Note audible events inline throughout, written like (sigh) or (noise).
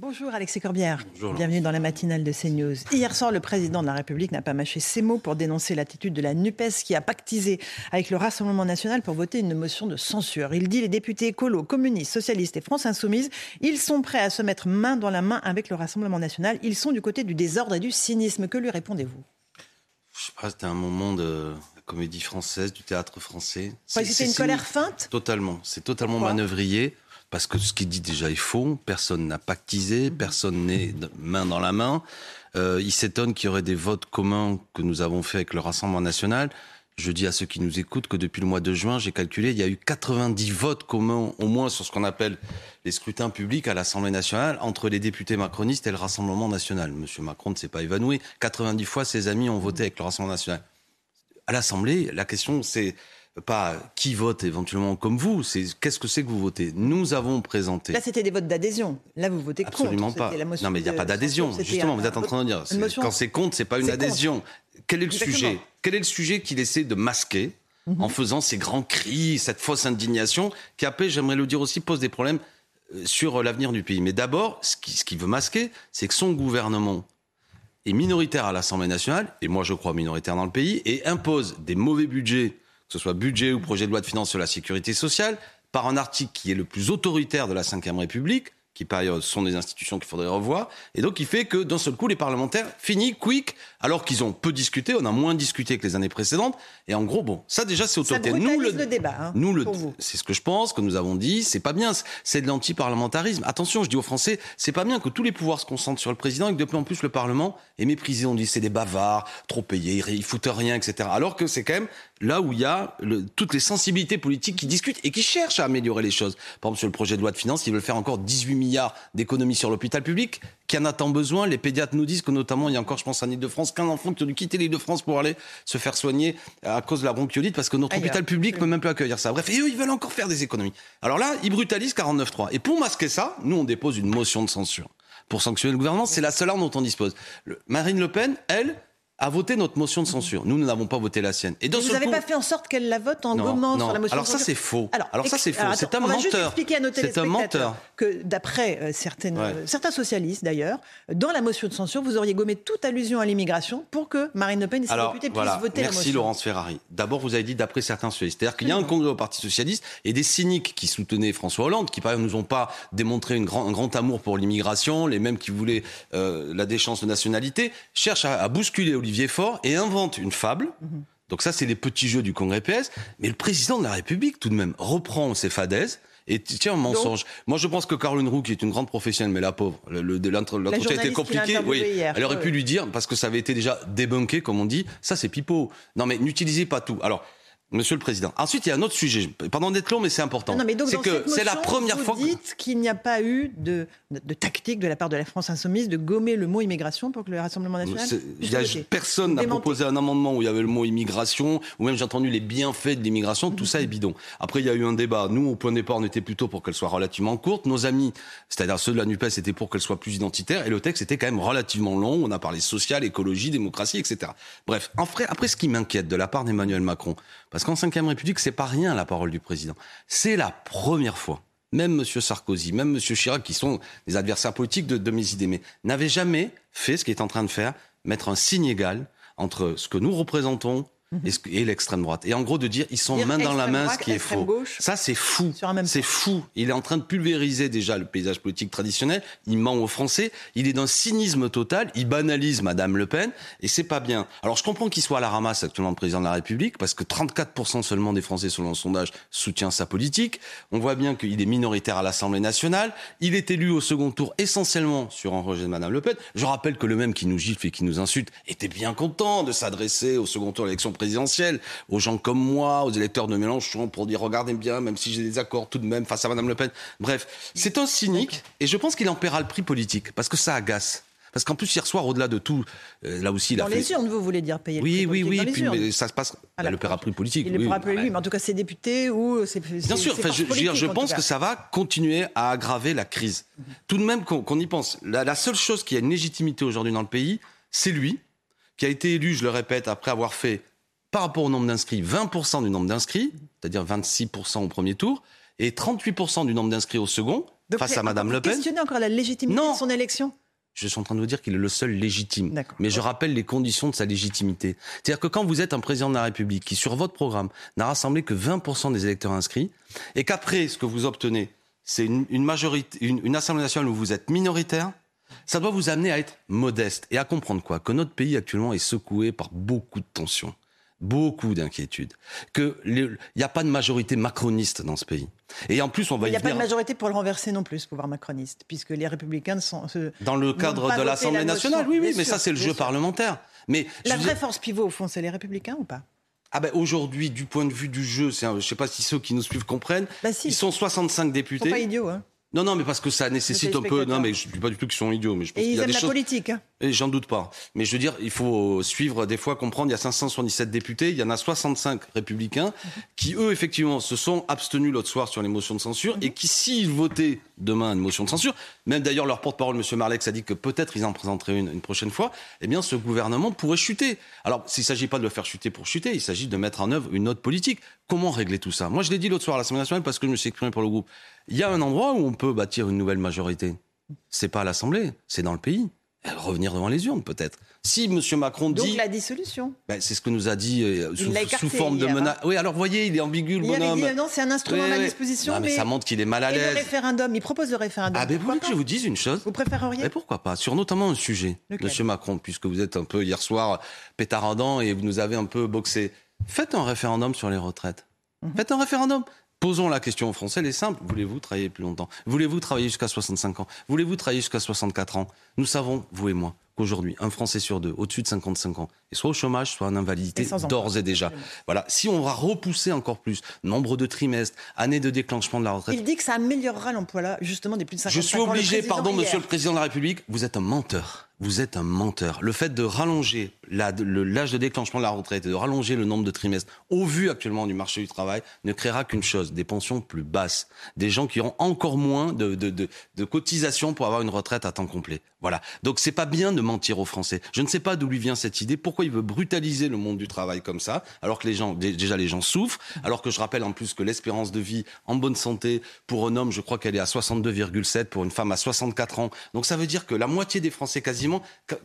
Bonjour Alexis Corbière. Bienvenue dans la matinale de CNews. Hier soir, le président de la République n'a pas mâché ses mots pour dénoncer l'attitude de la NUPES qui a pactisé avec le Rassemblement national pour voter une motion de censure. Il dit les députés écolos, communistes, socialistes et France insoumise, ils sont prêts à se mettre main dans la main avec le Rassemblement national. Ils sont du côté du désordre et du cynisme. Que lui répondez-vous? Je sais pas, c'était un moment de comédie française, du théâtre français. C'était une colère feinte? Totalement. C'est totalement manœuvrier parce que ce qu'il dit déjà est faux. Personne n'a pactisé, mhm. personne n'est main dans la main. Euh, il s'étonne qu'il y aurait des votes communs que nous avons fait avec le Rassemblement national. Je dis à ceux qui nous écoutent que depuis le mois de juin, j'ai calculé, il y a eu 90 votes communs au moins sur ce qu'on appelle les scrutins publics à l'Assemblée nationale entre les députés macronistes et le Rassemblement national. Monsieur Macron ne s'est pas évanoui. 90 fois, ses amis ont voté avec le Rassemblement national. À l'Assemblée, la question c'est pas qui vote éventuellement comme vous, c'est qu'est-ce que c'est que vous votez. Nous avons présenté. Là, c'était des votes d'adhésion. Là, vous votez contre. Absolument pas. non, mais il n'y a pas d'adhésion. Justement, vous êtes en train de dire. Quand c'est contre, c'est pas une adhésion. Quel est le sujet? Quel est le sujet qu'il essaie de masquer mhm. en faisant ces grands cris, cette fausse indignation, qui après, j'aimerais le dire aussi, pose des problèmes euh, sur l'avenir du pays. Mais d'abord, ce qu'il qui veut masquer, c'est que son gouvernement est minoritaire à l'Assemblée nationale, et moi je crois minoritaire dans le pays, et impose des mauvais budgets que ce soit budget ou projet de loi de finances sur la sécurité sociale, par un article qui est le plus autoritaire de la Ve République, qui par ailleurs sont des institutions qu'il faudrait revoir, et donc il fait que d'un seul coup les parlementaires finissent quick, alors qu'ils ont peu discuté, on a moins discuté que les années précédentes, et en gros bon, ça déjà c'est autoritaire. Nous le, le débat, hein, nous le, c'est ce que je pense que nous avons dit, c'est pas bien, c'est de l'anti-parlementarisme. Attention, je dis aux Français, c'est pas bien que tous les pouvoirs se concentrent sur le président et que de plus en plus le Parlement est méprisé. On dit c'est des bavards, trop payés, ils foutent rien, etc. Alors que c'est quand même là où il y a toutes les sensibilités politiques qui discutent et qui cherchent à améliorer les choses. Par exemple, sur le projet de loi de finances, ils veulent faire encore 18 milliards d'économies sur l'hôpital public. Qui en a tant besoin? Les pédiatres nous disent que notamment, il y a encore, je pense, en Ile-de-France, qu'un enfant qui a dû quitter l'Île-de-France pour aller se faire soigner à cause de la bronchiolite parce que notre hôpital public ne peut même plus accueillir ça. Bref, et eux, ils veulent encore faire des économies. Alors là, ils brutalisent 49.3. Et pour masquer ça, nous, on dépose une motion de censure pour sanctionner le gouvernement. C'est la seule arme dont on dispose. Marine Le Pen, elle, a voté notre motion de censure. Nous, nous n'avons pas voté la sienne. Et vous n'avez pas fait en sorte qu'elle la vote en gommant sur la motion alors de censure ça, c'est faux. Alors, ça, c'est faux. C'est un menteur. C'est un menteur. Que d'après euh, certaines, euh, certains socialistes, d'ailleurs, dans la motion de censure, vous auriez gommé toute allusion à l'immigration pour que Marine Le Pen et ses députés puissent voter la motion. Merci Laurence Ferrari. D'abord, vous avez dit d'après certains socialistes. C'est-à-dire qu'il y a un congrès au Parti socialiste et des cyniques qui soutenaient François Hollande, qui par exemple nous ont pas démontré une grand, un grand amour pour l'immigration, les mêmes qui voulaient euh, la déchéance de nationalité, cherchent à, à bousculer Olivier Faure et invente une fable. Donc ça, c'est les petits jeux du Congrès PS. Mais le président de la République, tout de même, reprend ses fadaises et tiens, un mensonge. Moi, je pense que Caroline Roux, qui est une grande professionnelle, mais la pauvre, l'entretien était compliqué. Oui, elle aurait pu lui dire, parce que ça avait été déjà débunké, comme on dit, ça c'est pipeau. Non, mais n'utilisez pas tout. Alors, Monsieur le Président. Ensuite, il y a un autre sujet. Pardon d'être long, mais c'est important. C'est que c'est la première fois. Vous dites qu'il n'y a pas eu de, de, tactique de la part de la France insoumise de gommer le mot immigration pour que le Rassemblement national. personne n'a proposé un amendement où il y avait le mot immigration, ou même j'ai entendu les bienfaits de l'immigration. Tout ça est bidon. Après, il y a eu un débat. Nous, au point de départ, on était plutôt pour qu'elle soit relativement courte. Nos amis, c'est-à-dire ceux de la Nupes, étaient pour qu'elle soit plus identitaire. Et le texte était quand même relativement long. On a parlé social, écologie, démocratie, etc. Bref, après, ce qui m'inquiète de la part d'Emmanuel Macron, parce qu'en Ve République, c'est pas rien la parole du président. C'est la première fois. Même M. Sarkozy, même M. Chirac, qui sont des adversaires politiques de, de mes idées, n'avaient jamais fait ce qu'il est en train de faire, mettre un signe égal entre ce que nous représentons et, l'extrême droite. Et en gros, de dire ils sont main dans la main, ce qui est faux. Ça, c'est fou. C'est fou. Il est en train de pulvériser déjà le paysage politique traditionnel. Il ment aux Français. Il est d'un cynisme total. Il banalise Madame Le Pen. Et c'est pas bien. Alors, je comprends qu'il soit à la ramasse actuellement le président de la République, parce que 34% seulement des Français, selon le sondage, soutient sa politique. On voit bien qu'il est minoritaire à l'Assemblée nationale. Il est élu au second tour essentiellement sur un rejet de Madame Le Pen. Je rappelle que le même qui nous gifle et qui nous insulte était bien content de s'adresser au second tour de l'élection présidentielle, aux gens comme moi, aux électeurs de Mélenchon, pour dire regardez bien, même si j'ai des accords tout de même face à Madame Le Pen. Bref, c'est un cynique, et je pense qu'il en paiera le prix politique, parce que ça agace. Parce qu'en plus, hier soir, au-delà de tout, euh, là aussi, Dans les urnes, vous voulez dire payer oui, le prix Oui, oui, oui, mais ça se passe. le paiera prix politique. Il le paiera oui, mais en tout cas, c'est député ou c'est. Bien sûr, je, je pense que ça va continuer à aggraver la crise. Tout de même qu'on y pense. La, la seule chose qui a une légitimité aujourd'hui dans le pays, c'est lui, qui a été élu, je le répète, après avoir fait par rapport au nombre d'inscrits, 20% du nombre d'inscrits, c'est-à-dire 26% au premier tour, et 38% du nombre d'inscrits au second, face à Madame Le Pen. Questionnez encore la légitimité de son élection? Je suis en train de vous dire qu'il est le seul légitime. Mais je rappelle les conditions de sa légitimité. C'est-à-dire que quand vous êtes un président de la République qui, sur votre programme, n'a rassemblé que 20% des électeurs inscrits, et qu'après, ce que vous obtenez, c'est une, majorité, une, Assemblée nationale où vous êtes minoritaire, ça doit vous amener à être modeste et à comprendre quoi? Que notre pays actuellement est secoué par beaucoup de tensions beaucoup d'inquiétudes, qu'il n'y a pas de majorité macroniste dans ce pays. Et en plus, on va Il n'y a pas de majorité pour le renverser non plus, ce pouvoir macroniste, puisque les républicains sont... Dans le cadre de l'Assemblée nationale, oui, oui, mais ça c'est le jeu parlementaire. Mais la vraie force pivot, au fond, c'est les républicains ou pas? Ah ben aujourd'hui, du point de vue du jeu, je ne sais pas si ceux qui nous suivent comprennent, bah ils sont 65 députés. Ils sont pas idiots, hein non, non, mais parce que ça nécessite un peu. Non, mais je ne dis pas du tout qu'ils sont idiots, mais je pense Et qu'il y a des la politique. Hein. Et j'en doute pas. Mais je veux dire, il faut suivre des fois, comprendre. Il y a 577 députés, il y en a 65 républicains qui, eux, effectivement, se sont abstenus l'autre soir sur les motions de censure et qui, s'ils votaient demain une motion de censure, même d'ailleurs leur porte-parole, M. Marlex, a dit que peut-être ils en présenteraient une une prochaine fois. Eh bien, ce gouvernement pourrait chuter. Alors, s'il ne s'agit pas de le faire chuter pour chuter, il s'agit de mettre en œuvre une autre politique. Comment régler tout ça? Moi, je l'ai dit l'autre soir à l'Assemblée nationale parce que je me suis exprimé pour le groupe. Il y a un endroit où on peut bâtir une nouvelle majorité. C'est pas à l'Assemblée, c'est dans le pays. Revenir devant les urnes, peut-être. Si M. Macron dit. Donc la dissolution. Ben, c'est ce que nous a dit euh, sous, forme de menace. Hein. Oui, alors voyez, il est ambigu, le il bonhomme. Dit, non, c'est un instrument à ma disposition. mais, ça montre qu'il est mal à l'aise. le référendum, il propose le référendum. Ah, ben, vous voulez que je vous dise une chose Vous préféreriez Mais pourquoi pas Sur notamment un sujet, M. Macron, puisque vous êtes un peu hier soir pétardant et vous nous avez un peu boxé. Faites un référendum sur les retraites. Mhm. Faites un référendum. Posons la question aux Français, elle est simple. Voulez-vous travailler plus longtemps? Voulez-vous travailler jusqu'à 65 ans? Voulez-vous travailler jusqu'à 64 ans? Nous savons, vous et moi, qu'aujourd'hui, un Français sur deux, au-dessus de 55 ans, est soit au chômage, soit en invalidité, d'ores et déjà. Voilà. Si on va repousser encore plus, nombre de trimestres, années de déclenchement de la retraite. Il dit que ça améliorera l'emploi là, justement, des plus de 55 ans. Je suis obligé, pardon, monsieur le président de la République, vous êtes un menteur vous êtes un menteur. Le fait de rallonger l'âge de déclenchement de la retraite et de rallonger le nombre de trimestres au vu actuellement du marché du travail ne créera qu'une chose, des pensions plus basses. Des gens qui auront encore moins de, de, cotisations pour avoir une retraite à temps complet. Voilà. Donc c'est pas bien de mentir aux Français. Je ne sais pas d'où lui vient cette idée. Pourquoi il veut brutaliser le monde du travail comme ça, alors que les gens, déjà les gens souffrent, alors que je rappelle en plus que l'espérance de vie en bonne santé pour un homme, je crois qu'elle est à 62,7, pour une femme à 64 ans. Donc ça veut dire que la moitié des Français quasiment,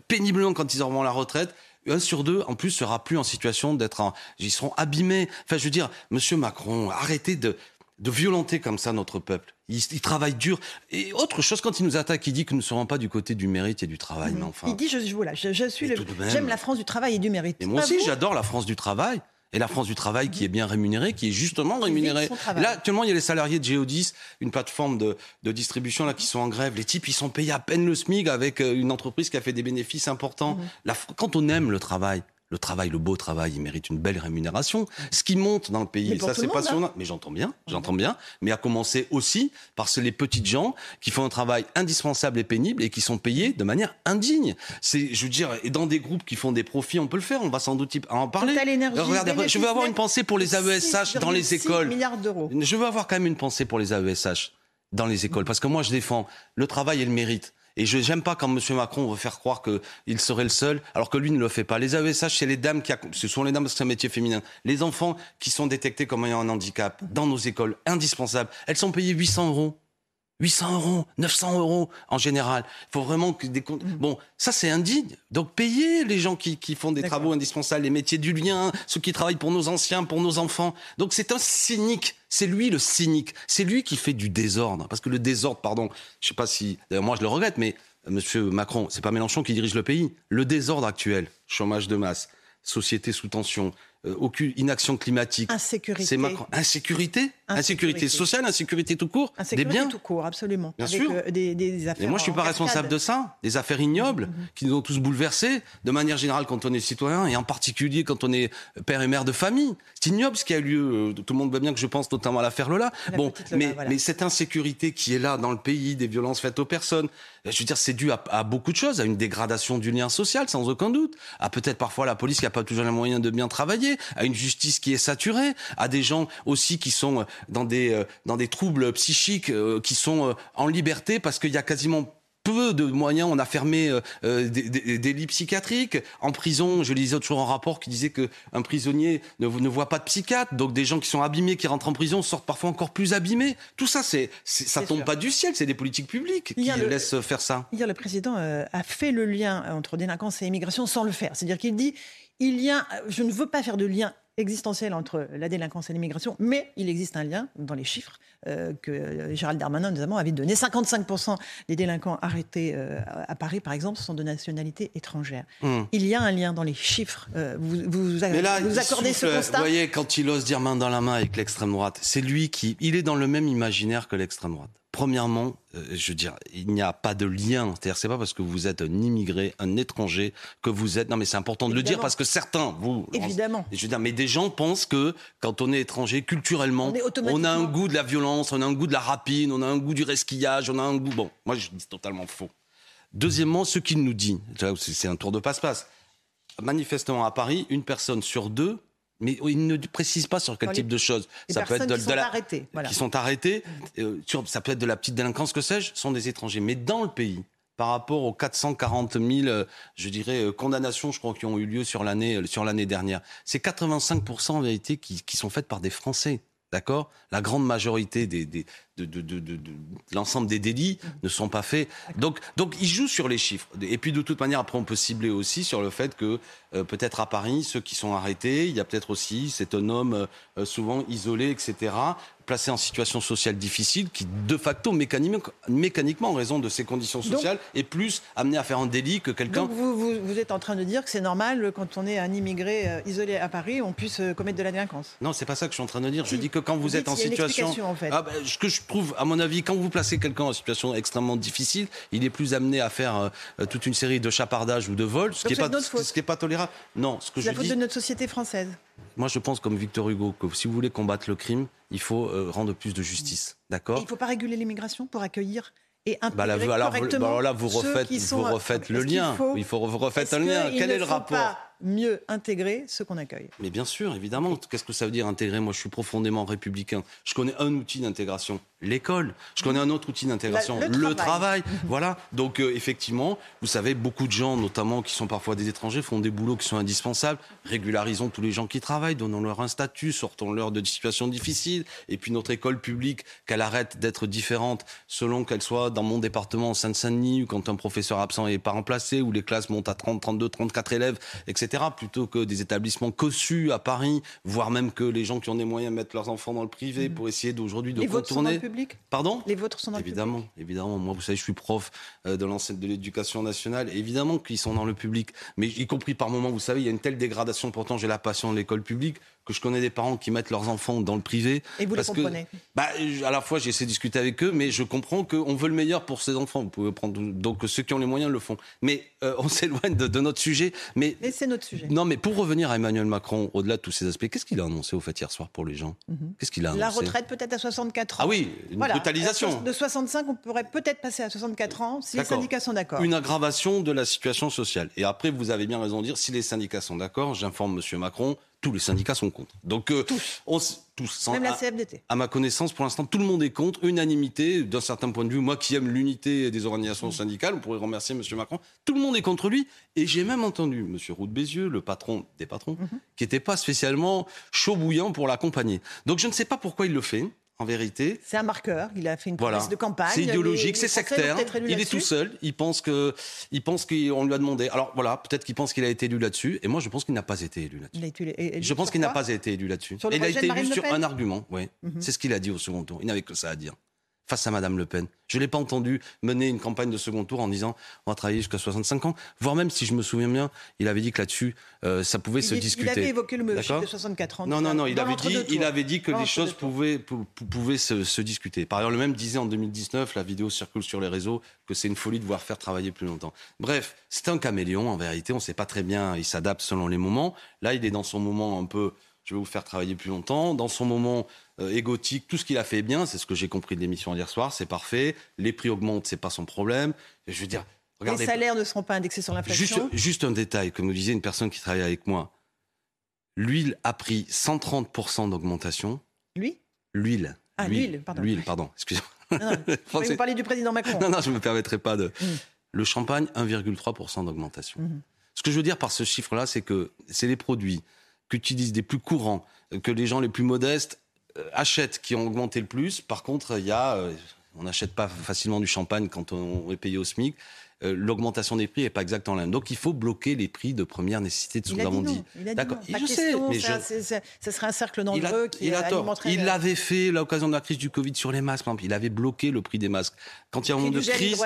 péniblement quand ils auront la retraite, un sur deux, en plus, sera plus en situation d'être en... Ils seront abîmés. Enfin, je veux dire, Monsieur Macron, arrêtez de, de violenter comme ça notre peuple. Il, travaille dur. Et autre chose, quand il nous attaque, il dit que nous ne serons pas du côté du mérite et du travail. Mais enfin, il dit, je, voilà, je, suis le, j'aime la France du travail et du mérite. Et moi aussi, j'adore la France du travail. Et la France du travail qui est bien rémunérée, qui est justement rémunérée. Là, actuellement, il y a les salariés de Geodis, une plateforme de, de, distribution là qui sont en grève. Les types, ils sont payés à peine le SMIC avec euh, une entreprise qui a fait des bénéfices importants. La, quand on aime le travail, le travail, le beau travail, il mérite une belle rémunération. Ce qui monte dans le pays, ça c'est passionnant. Hein. Mais j'entends bien, j'entends bien. Mais à commencer aussi par les petites gens qui font un travail indispensable et pénible et qui sont payés de manière indigne. C'est, je veux dire, et dans des groupes qui font des profits, on peut le faire. On va sans doute en parler. Regardez, je veux avoir une pensée pour les AESH dans les écoles. Milliards d'euros. Je veux avoir quand même une pensée pour les AESH dans les écoles parce que moi je défends le travail et le mérite. Et je n'aime pas quand M. Macron veut faire croire qu'il serait le seul, alors que lui ne le fait pas. Les AESH, c'est les dames qui, ce sont les dames parce que c'est un métier féminin. Les enfants qui sont détectés comme ayant un handicap dans nos écoles, indispensables, elles sont payées 800 euros. 800 euros, 900 euros en général. Il faut vraiment que des comptes. Mm. Bon, ça c'est indigne. Donc payez les gens qui, qui font des travaux indispensables, les métiers du lien, ceux qui travaillent pour nos anciens, pour nos enfants. Donc c'est un cynique. C'est lui le cynique. C'est lui qui fait du désordre. Parce que le désordre, pardon, je sais pas si, d'ailleurs moi je le regrette, mais euh, Monsieur Macron, c'est pas Mélenchon qui dirige le pays. Le désordre actuel, chômage de masse, société sous tension, aucune inaction climatique. Insécurité. C'est Insécurité Insécurité sociale, insécurité tout court. Insécurité des biens. tout court, absolument. Bien sûr. Euh, des, des, affaires Et moi, je suis pas responsable de ça. Des affaires ignobles mm-hmm. qui nous ont tous bouleversés, de manière générale quand on est citoyen et en particulier quand on est père et mère de famille. C'est ignoble ce qui a eu lieu. Euh, tout le monde voit bien que je pense notamment à l'affaire Lola. bon, mais, mais cette insécurité qui est là dans le pays, des violences faites aux personnes, je veux dire, c'est dû à, beaucoup de choses, à une dégradation du lien social, sans aucun doute, à peut-être parfois la police qui n'a pas toujours les moyens de bien travailler, à une justice qui est saturée, à des gens aussi qui sont euh, dans des, euh, dans des troubles psychiques, euh, qui sont en liberté parce qu'il y a quasiment peu de moyens. On a fermé euh, euh, des, lits psychiatriques. En prison, je lisais jour un rapport qui disait qu'un prisonnier ne, ne, voit pas de psychiatre. Donc des gens qui sont abîmés, qui rentrent en prison, sortent parfois encore plus abîmés. Tout ça, c'est, ça tombe pas du ciel. C'est des politiques publiques qui laissent faire ça. Hier, le président euh, a fait le lien entre délinquance et immigration sans le faire. C'est-à-dire qu'il dit il y a, je ne veux pas faire de lien existentiel entre la délinquance et l'immigration, mais il existe un lien dans les chiffres euh, que Gérald Darmanin notamment avait donné. 55% des délinquants arrêtés euh, à Paris, par exemple, sont de nationalité étrangère. Hmm. Il y a un lien dans les chiffres. Euh, vous, vous, accordez ce constat Vous voyez, quand il ose dire main dans la main avec l'extrême droite, c'est lui qui... Il est dans le même imaginaire que l'extrême droite. Premièrement, euh, je veux dire, il n'y a pas de lien. C'est-à-dire, c'est pas parce que vous êtes un immigré, un étranger, que vous êtes. Non, mais c'est important de le dire parce que certains, vous. Évidemment. Je veux dire, mais des gens pensent que quand on est étranger, culturellement, on, a un goût de la violence, on a un goût de la rapine, on a un goût du resquillage, on a un goût. Bon, moi, je dis totalement faux. Deuxièmement, ce qu'il nous dit, c'est un tour de passe-passe. Manifestement à Paris, une personne sur deux mais il ne précise pas sur quel type de choses. ça peut être de, qui sont la, arrêtés, qui sont arrêtés. Euh, ça peut être de la petite délinquance, que sais-je, sont des étrangers. Mais dans le pays, par rapport aux 440 000, euh, je dirais, euh, condamnations, je crois, qui ont eu lieu sur l'année sur l'année dernière, c'est 85% en vérité qui, qui sont faites par des Français. D'accord? La grande majorité des, des, de, de, de, de l'ensemble des délits ne sont pas faits. Donc, donc, ils jouent sur les chiffres. Et puis, de toute manière, après, on peut cibler aussi sur le fait que, euh, peut-être à Paris, ceux qui sont arrêtés, il y a peut-être aussi, c'est un homme euh, souvent isolé, etc placé en situation sociale difficile, qui de facto, mécaniquement, en raison de ses conditions sociales, est plus amené à faire un délit que quelqu'un. Donc vous, vous, êtes en train de dire que c'est normal, quand on est un immigré euh, isolé à Paris, on puisse euh, commettre de la délinquance Non, c'est pas ça que je suis en train de dire. Je dis que quand vous, êtes en situation. En fait. ah ben, ce que je trouve, à mon avis, quand vous placez quelqu'un en situation extrêmement difficile, il est plus amené à faire euh, toute une série de chapardages ou de vols, ce qui n'est pas, ce qui est pas tolérable. Non, ce que je la faute de notre société française. Moi, je pense, comme Victor Hugo, que si vous voulez combattre le crime, il faut euh, rendre plus de justice. D'accord? Il ne faut pas réguler l'immigration pour accueillir et bah là, vous, alors, correctement bah là, vous refaites, vous refaites le lien. Il faut, vous refaites un lien. Quel est le rapport mieux intégrer ceux qu'on accueille. Mais bien sûr, évidemment. Qu'est-ce que ça veut dire intégrer? Moi, je suis profondément républicain. Je connais un outil d'intégration, l'école. Je connais un autre outil d'intégration, le, travail. (laughs) voilà. Donc, euh, effectivement, vous savez, beaucoup de gens, notamment qui sont parfois des étrangers, font des boulots qui sont indispensables. Régularisons tous les gens qui travaillent, donnons-leur un statut, sortons-leur de situations difficiles. Et puis, notre école publique, qu'elle arrête d'être différente selon qu'elle soit dans mon département, en Seine-Saint-Denis, ou quand un professeur absent n'est pas remplacé, ou les classes montent à 30, 32, 34 élèves, etc plutôt que des établissements cossus à Paris, voire même que les gens qui ont des moyens mettent leurs enfants dans le privé mm. pour essayer d'aujourd'hui de les contourner. Vôtres sont dans le public? Pardon? Les vôtres sont dans évidemment, le public. Évidemment, moi vous savez, je suis prof euh, de de l'éducation nationale, évidemment qu'ils sont dans le public, mais y compris par moments, vous savez, il y a une telle dégradation, pourtant j'ai la passion de l'école publique, que je connais des parents qui mettent leurs enfants dans le privé. Et vous les comprenez bah, À la fois, j'essaie de discuter avec eux, mais je comprends qu'on veut le meilleur pour ses enfants. Vous pouvez prendre, donc ceux qui ont les moyens le font. Mais euh, on (laughs) s'éloigne de, notre sujet. Mais, mais c'est notre sujet. Non, mais pour revenir à Emmanuel Macron, au-delà de tous ces aspects, qu'est-ce qu'il a annoncé au fait hier soir pour les gens? Mhm. Qu'est-ce qu'il a annoncé? La retraite peut-être à 64 ans. Ah oui, une brutalisation. De 65, on pourrait peut-être passer à 64 ans si les syndicats sont d'accord. Une aggravation de la situation sociale. Et après, vous avez bien raison de dire, si les syndicats sont d'accord, j'informe M. Macron, tous les syndicats sont contre. Donc euh, tous, on, tous même la CFDT. À, ma connaissance, pour l'instant, tout le monde est contre. Unanimité, d'un certain point de vue. Moi, qui aime l'unité des organisations mm. syndicales, on pourrait remercier M. Macron. Tout le monde est contre lui. Et j'ai même entendu M. Roux Bézieux, le patron des patrons, mm-hmm. qui n'était pas spécialement chaud bouillant pour l'accompagner. Donc je ne sais pas pourquoi il le fait en vérité. C'est un marqueur. Il a fait une promesse de campagne. C'est idéologique, c'est sectaire. Il est tout seul. Il pense que, il pense qu'on lui a demandé. Alors voilà, peut-être qu'il pense qu'il a été élu là-dessus. Et moi, je pense qu'il n'a pas été élu là-dessus. Je pense qu'il n'a pas été élu là-dessus. Il a été élu sur un argument. Oui, mhm. c'est ce qu'il a dit au second tour. Il n'avait que ça à dire face à Madame Le Pen. Je ne l'ai pas entendu mener une campagne de second tour en disant on va travailler jusqu'à 65 ans, voire même si je me souviens bien, il avait dit que là-dessus, euh, ça pouvait se discuter. Il avait évoqué le chiffre de 64 ans. Non, non, non, il avait, dit, il avait dit que les choses pouvaient, pouvaient se, discuter. Par ailleurs, le même disait en 2019, la vidéo circule sur les réseaux, que c'est une folie de voir faire travailler plus longtemps. Bref, c'est un caméléon en vérité, on ne sait pas très bien, il s'adapte selon les moments. Là, il est dans son moment un peu je vais vous faire travailler plus longtemps. Dans son moment euh, égotique, tout ce qu'il a fait est bien, c'est ce que j'ai compris de l'émission hier soir, c'est parfait. Les prix augmentent, c'est pas son problème. Je veux dire, regardez. Les salaires ne seront pas indexés sur l'inflation. Juste, juste, un détail, comme nous disait une personne qui travaille avec moi. L'huile a pris 130% d'augmentation. Lui? L'huile. Ah, l'huile, pardon. L'huile, pardon, excusez-moi. (laughs) vous parlez du président Macron. Non, non, je ne me permettrai pas de. Mm. Le champagne, 1,3% d'augmentation. Mm-hmm. Ce que je veux dire par ce chiffre-là, c'est que c'est les produits qu'utilisent les plus courants, que les gens les plus modestes euh, achètent qui ont augmenté le plus. Par contre, il y a. On n'achète pas facilement du champagne quand on est payé au SMIC. Euh, l'augmentation des prix n'est pas exactement la même. Donc il faut bloquer les prix de première nécessité de ce que nous avons dit. D'accord. Je sais, mais ça, ça, serait un cercle il qui il alimenterait. L'avait fait l'occasion de la crise du Covid sur les masques. Par exemple. Il avait bloqué le prix des masques. Quand il y a un moment de crise,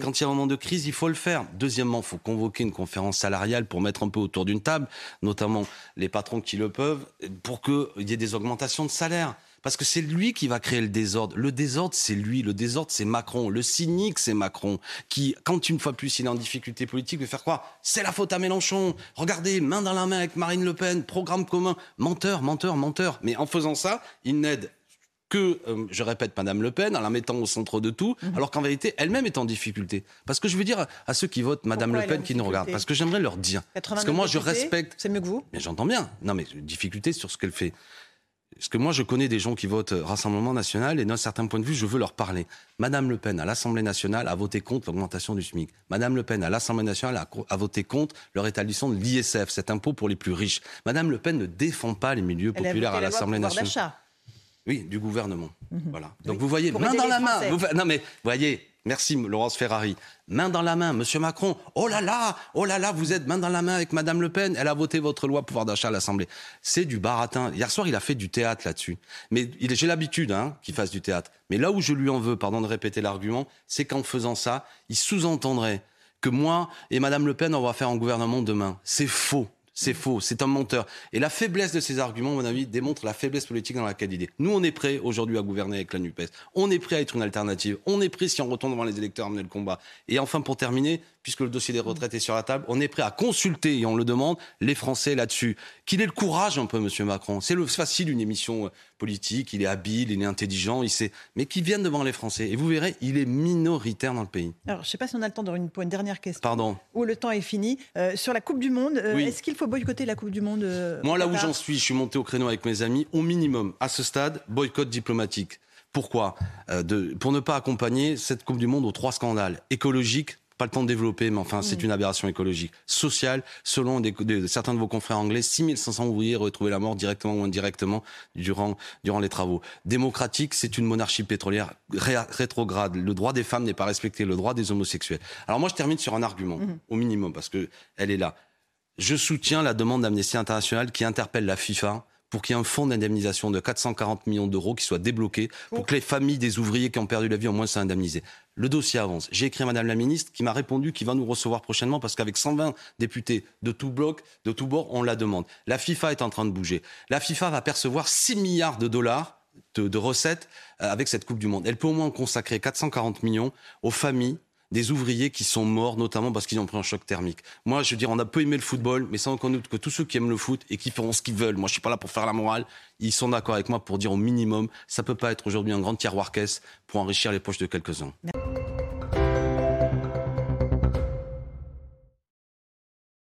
quand il y a un moment de crise, il faut le faire. Deuxièmement, il faut convoquer une conférence salariale pour mettre un peu autour d'une table, notamment les patrons qui le peuvent, pour qu'il y ait des augmentations de salaire. Parce que c'est lui qui va créer le désordre. Le désordre, c'est lui. Le désordre, c'est Macron. Le cynique, c'est Macron. Qui, quand une fois plus il est en difficulté politique, veut faire quoi C'est la faute à Mélenchon. Regardez, main dans la main avec Marine Le Pen, programme commun. Menteur, menteur, menteur. Mais en faisant ça, il n'aide que, euh, je répète, Madame Le Pen, en la mettant au centre de tout, mhm. alors qu'en vérité, elle-même est en difficulté. Parce que je veux dire à ceux qui votent Madame Le Pen, qui nous regardent, parce que j'aimerais leur dire, parce que moi je respecte. C'est mieux que vous? Mais j'entends bien. Non, mais difficulté sur ce qu'elle fait. Parce que moi, je connais des gens qui votent Rassemblement national et d'un certain point de vue, je veux leur parler. Madame Le Pen, à l'Assemblée nationale, a voté contre l'augmentation du SMIC. Madame Le Pen, à l'Assemblée nationale, a, voté contre le rétablissement de l'ISF, cet impôt pour les plus riches. Madame Le Pen ne défend pas les milieux populaires à l'Assemblée nationale. Oui, du gouvernement. Mhm. Voilà. Donc vous voyez, main dans la main. non mais, voyez, Merci Laurence Ferrari. Main dans la main, Monsieur Macron. Oh là là, oh là là, vous êtes main dans la main avec Madame Le Pen. Elle a voté votre loi pouvoir d'achat à l'Assemblée. C'est du baratin. Hier soir, il a fait du théâtre là-dessus. Mais j'ai l'habitude hein, qu'il fasse du théâtre. Mais là où je lui en veux, pardon de répéter l'argument, c'est qu'en faisant ça, il sous-entendrait que moi et Madame Le Pen, on va faire un gouvernement demain. C'est faux. C'est faux, c'est un menteur. Et la faiblesse de ces arguments, à mon avis, démontre la faiblesse politique dans laquelle il est. Nous, on est prêts aujourd'hui à gouverner avec la NUPES. On est prêts à être une alternative. On est prêts, si on retourne devant les électeurs, à mener le combat. Et enfin, pour terminer, puisque le dossier des retraites est sur la table, on est prêt à consulter, et on le demande, les Français là-dessus. Qu'il ait le courage un peu, Monsieur Macron. C'est facile une émission euh, politique, il est habile, il est intelligent, il sait, mais qu'il vienne devant les Français. Et vous verrez, il est minoritaire dans le pays. Alors, je ne sais pas si on a le temps d'avoir une, une, dernière question. Pardon. Où le temps est fini. Euh, sur la Coupe du Monde, euh, est-ce qu'il faut boycotter la Coupe du Monde Moi, là où j'en suis, je suis monté au créneau avec mes amis, au minimum, à ce stade, boycott diplomatique. Pourquoi? De, Pour ne pas accompagner cette Coupe du Monde aux trois scandales écologiques, pas le temps de développer, mais enfin, c'est mm. une aberration écologique. Sociale, selon certains de vos confrères anglais, 6500 ouvriers retrouvé la mort directement ou indirectement durant, durant les travaux. Démocratique, c'est une monarchie pétrolière rétrograde. Le droit des femmes n'est pas respecté, le droit des homosexuels. Alors moi, je termine sur un argument, mm-hmm. au minimum, parce que elle est là. Je soutiens la demande d'Amnesty International qui interpelle la FIFA pour qu'il y ait un fonds d'indemnisation de 440 millions d'euros qui soit débloqué pour que les familles des ouvriers qui ont perdu la vie au moins soient indemnisées. Le dossier avance. J'ai écrit à Madame la Ministre qui m'a répondu qu'il va nous recevoir prochainement parce qu'avec 120 députés de tout bloc, de tout bord, on la demande. La FIFA est en train de bouger. La FIFA va percevoir 6 milliards de dollars de, de recettes euh, avec cette Coupe du Monde. Elle peut au moins consacrer 440 millions aux familles des ouvriers qui sont morts, notamment parce qu'ils ont pris un choc thermique. Moi, je veux dire, on a peu aimé le football, mais sans aucun doute que tous ceux qui aiment le foot et qui feront ce qu'ils veulent, moi, je suis pas là pour faire la morale, ils sont d'accord avec moi pour dire au minimum, ça peut pas être aujourd'hui un grand tiroir caisse pour enrichir les poches de quelques-uns.